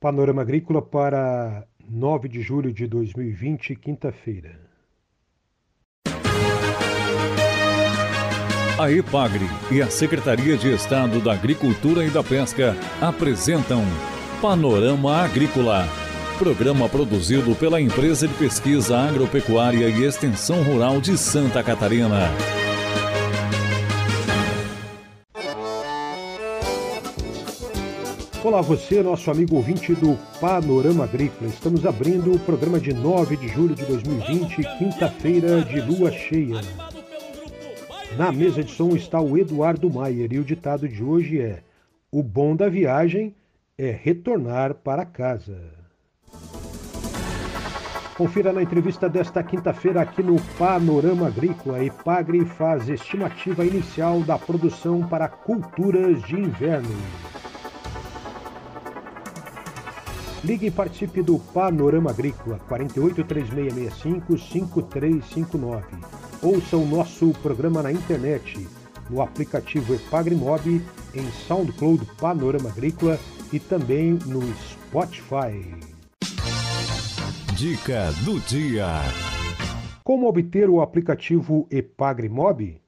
Panorama Agrícola para 9 de julho de 2020, quinta-feira. A EPAGRE e a Secretaria de Estado da Agricultura e da Pesca apresentam Panorama Agrícola, programa produzido pela Empresa de Pesquisa Agropecuária e Extensão Rural de Santa Catarina. Olá, você, nosso amigo ouvinte do Panorama Agrícola. Estamos abrindo o programa de 9 de julho de 2020, quinta-feira de lua cheia. Na mesa de som está o Eduardo Maier e o ditado de hoje é: O bom da viagem é retornar para casa. Confira na entrevista desta quinta-feira aqui no Panorama Agrícola. A Ipagre faz estimativa inicial da produção para culturas de inverno. Ligue e participe do Panorama Agrícola 48 3665 5359. Ouça o nosso programa na internet, no aplicativo Epagrimob, em SoundCloud Panorama Agrícola e também no Spotify. Dica do dia. Como obter o aplicativo Epagrimob?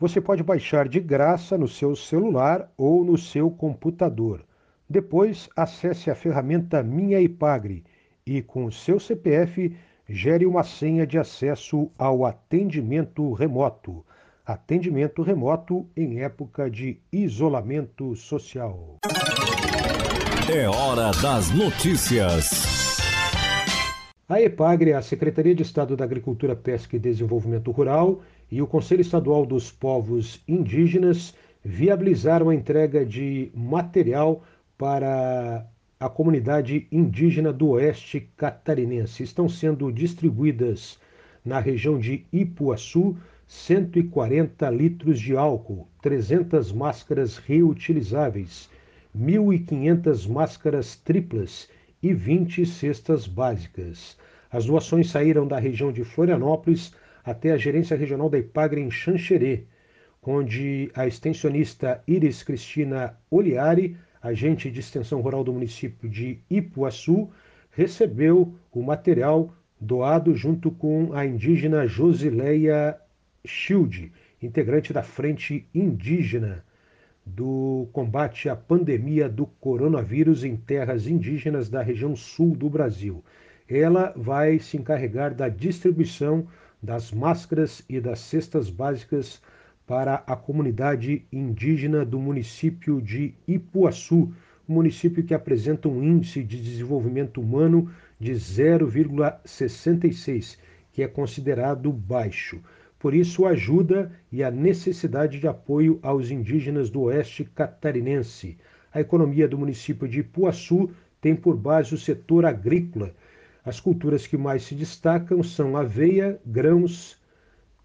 Você pode baixar de graça no seu celular ou no seu computador. Depois, acesse a ferramenta Minha Ipagre e, com o seu CPF, gere uma senha de acesso ao atendimento remoto. Atendimento remoto em época de isolamento social. É hora das notícias. A EPAGRE, a Secretaria de Estado da Agricultura, Pesca e Desenvolvimento Rural e o Conselho Estadual dos Povos Indígenas viabilizaram a entrega de material para a comunidade indígena do oeste catarinense. Estão sendo distribuídas na região de Ipuaçu 140 litros de álcool, 300 máscaras reutilizáveis, 1.500 máscaras triplas e 20 cestas básicas. As doações saíram da região de Florianópolis até a gerência regional da Ipagre em Xanxerê, onde a extensionista Iris Cristina Oliari agente de extensão rural do município de Ipuaçu, recebeu o material doado junto com a indígena Josileia Shield, integrante da Frente Indígena do combate à pandemia do coronavírus em terras indígenas da região sul do Brasil. Ela vai se encarregar da distribuição das máscaras e das cestas básicas para a comunidade indígena do município de Ipuaçu, um município que apresenta um índice de desenvolvimento humano de 0,66, que é considerado baixo. Por isso, ajuda e a necessidade de apoio aos indígenas do oeste catarinense. A economia do município de Ipuaçu tem por base o setor agrícola. As culturas que mais se destacam são aveia, grãos,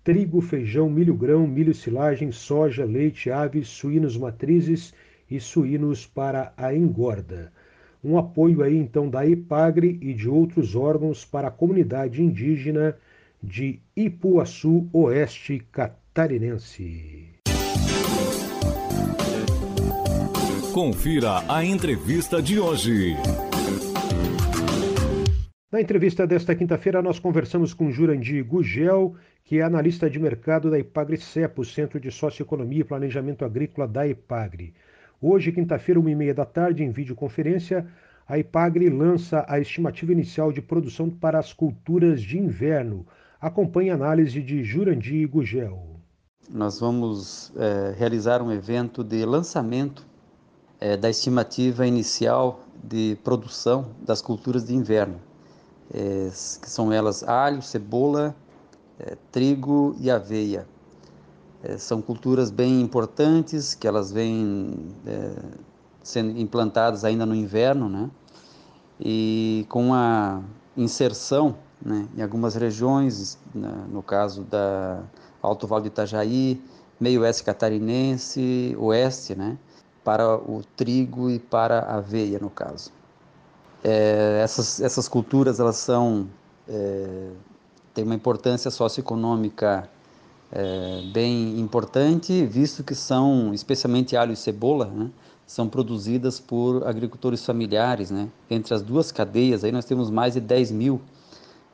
trigo, feijão, milho grão, milho silagem, soja, leite, aves, suínos matrizes e suínos para a engorda. Um apoio aí então da IPAGRE e de outros órgãos para a comunidade indígena de Ipuaçu Oeste Catarinense. Confira a entrevista de hoje. Na entrevista desta quinta-feira, nós conversamos com Jurandir Gugel, que é analista de mercado da Ipagre-CEPO, Centro de Socioeconomia e Planejamento Agrícola da Ipagre. Hoje, quinta-feira, uma e meia da tarde, em videoconferência, a Ipagre lança a estimativa inicial de produção para as culturas de inverno. Acompanhe a análise de Jurandir Gugel. Nós vamos é, realizar um evento de lançamento é, da estimativa inicial de produção das culturas de inverno é, que são elas alho, cebola, é, trigo e aveia. É, são culturas bem importantes que elas vêm é, sendo implantadas ainda no inverno, né? E com a inserção né, em algumas regiões, no caso da Alto Vale do Itajaí, meio oeste catarinense, oeste, né? Para o trigo e para a aveia, no caso. É, essas, essas culturas elas são é, têm uma importância socioeconômica é, bem importante, visto que são, especialmente alho e cebola, né, são produzidas por agricultores familiares. Né? Entre as duas cadeias, aí nós temos mais de 10 mil,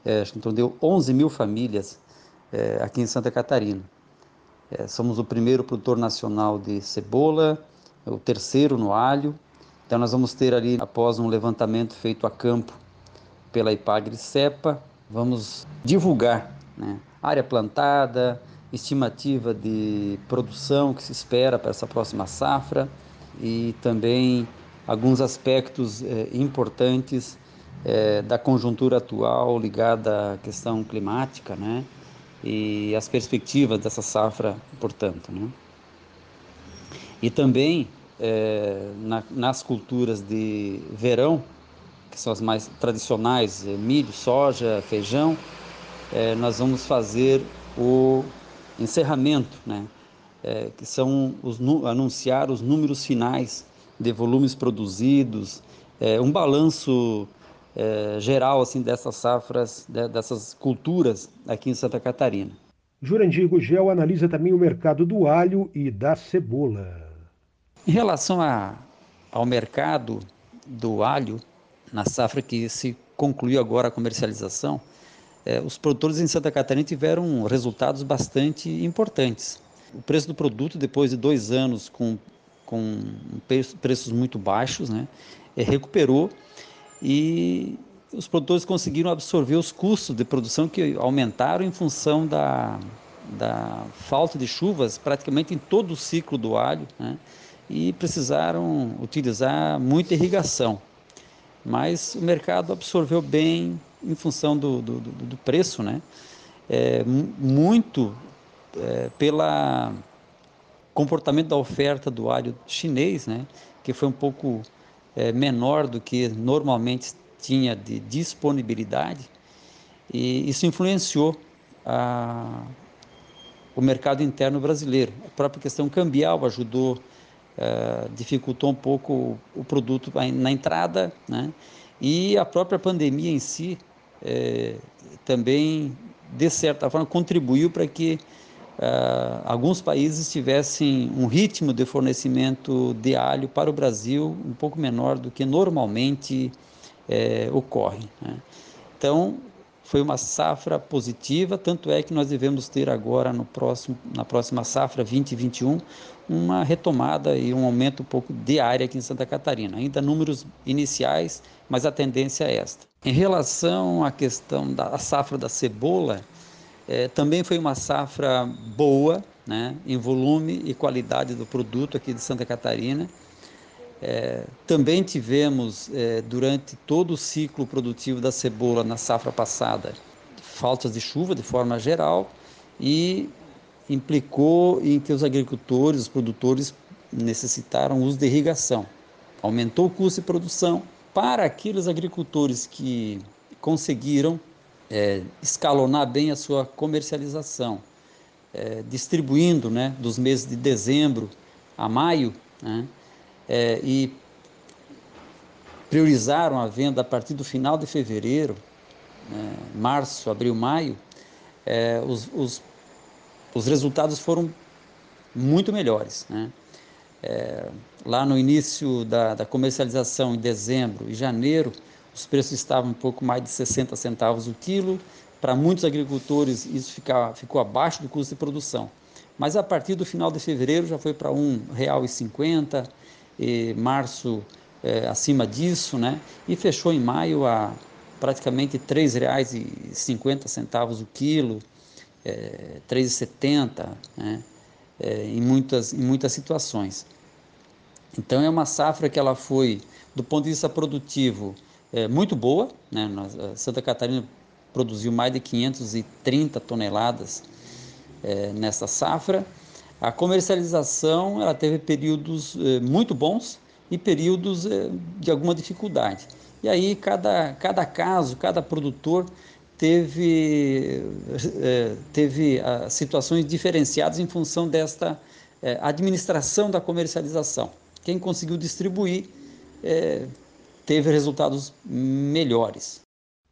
é, acho que então deu 11 mil famílias é, aqui em Santa Catarina. É, somos o primeiro produtor nacional de cebola, o terceiro no alho. Então nós vamos ter ali, após um levantamento feito a campo pela Ipagre Cepa, vamos divulgar né, área plantada, estimativa de produção que se espera para essa próxima safra e também alguns aspectos é, importantes é, da conjuntura atual ligada à questão climática, né? E as perspectivas dessa safra, portanto, né? E também é, na, nas culturas de verão, que são as mais tradicionais, milho, soja, feijão, nós vamos fazer o encerramento, né? É, que são os, anunciar os números finais de volumes produzidos, é, um balanço é, geral assim dessas safras, de, dessas culturas aqui em Santa Catarina. Jurandir Gugel analisa também o mercado do alho e da cebola. Em relação a, ao mercado do alho, na safra que se concluiu agora a comercialização, é, os produtores em Santa Catarina tiveram resultados bastante importantes. O preço do produto, depois de dois anos com, com preços muito baixos, né, é, recuperou e os produtores conseguiram absorver os custos de produção que aumentaram em função da, da falta de chuvas praticamente em todo o ciclo do alho né, e precisaram utilizar muita irrigação. Mas o mercado absorveu bem em função do, do, do preço, né? É, muito é, pela comportamento da oferta do alho chinês, né? Que foi um pouco é, menor do que normalmente tinha de disponibilidade e isso influenciou a, o mercado interno brasileiro. A própria questão cambial ajudou, uh, dificultou um pouco o produto na entrada, né? e a própria pandemia em si é, também, de certa forma, contribuiu para que uh, alguns países tivessem um ritmo de fornecimento de alho para o Brasil um pouco menor do que normalmente ocorre. Né? Então, foi uma safra positiva, tanto é que nós devemos ter agora no próximo, na próxima safra 2021 uma retomada e um aumento um pouco de área aqui em Santa Catarina. Ainda números iniciais, mas a tendência é esta. Em relação à questão da safra da cebola, é, também foi uma safra boa, né, em volume e qualidade do produto aqui de Santa Catarina. É, também tivemos, é, durante todo o ciclo produtivo da cebola na safra passada, faltas de chuva de forma geral e implicou em que os agricultores, os produtores necessitaram uso de irrigação. Aumentou o custo de produção para aqueles agricultores que conseguiram é, escalonar bem a sua comercialização, é, distribuindo né, dos meses de dezembro a maio, né, é, e priorizaram a venda a partir do final de fevereiro, né, março, abril, maio, é, os, os, os, resultados foram muito melhores. Né? É, lá no início da, da, comercialização, em dezembro e janeiro, os preços estavam um pouco mais de 60 centavos o quilo. Para muitos agricultores, isso fica, ficou abaixo do custo de produção. Mas a partir do final de fevereiro já foi para R$ 1,50, e março é, acima disso, né? E fechou em maio a praticamente R$ 3,50 o quilo, é, R$ 3,70, né? É, em, muitas, em muitas situações. Então é uma safra que ela foi, do ponto de vista produtivo, é, muito boa. Né? Santa Catarina produziu mais de 530 toneladas é, nessa safra a comercialização ela teve períodos eh, muito bons e períodos eh, de alguma dificuldade. E aí cada, cada caso, cada produtor teve, eh, teve ah, situações diferenciadas em função desta eh, administração da comercialização. Quem conseguiu distribuir eh, teve resultados melhores.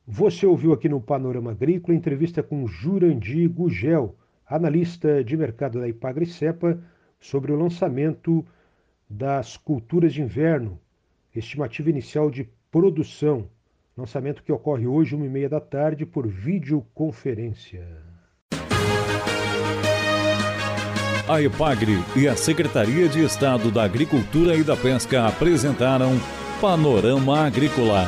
Você ouviu aqui no Panorama Agrícola entrevista com Jurandir Gugel analista de mercado da Ipagre Cepa, sobre o lançamento das culturas de inverno, estimativa inicial de produção, lançamento que ocorre hoje, uma e meia da tarde, por videoconferência. A EPAGRE e a Secretaria de Estado da Agricultura e da Pesca apresentaram Panorama Agrícola,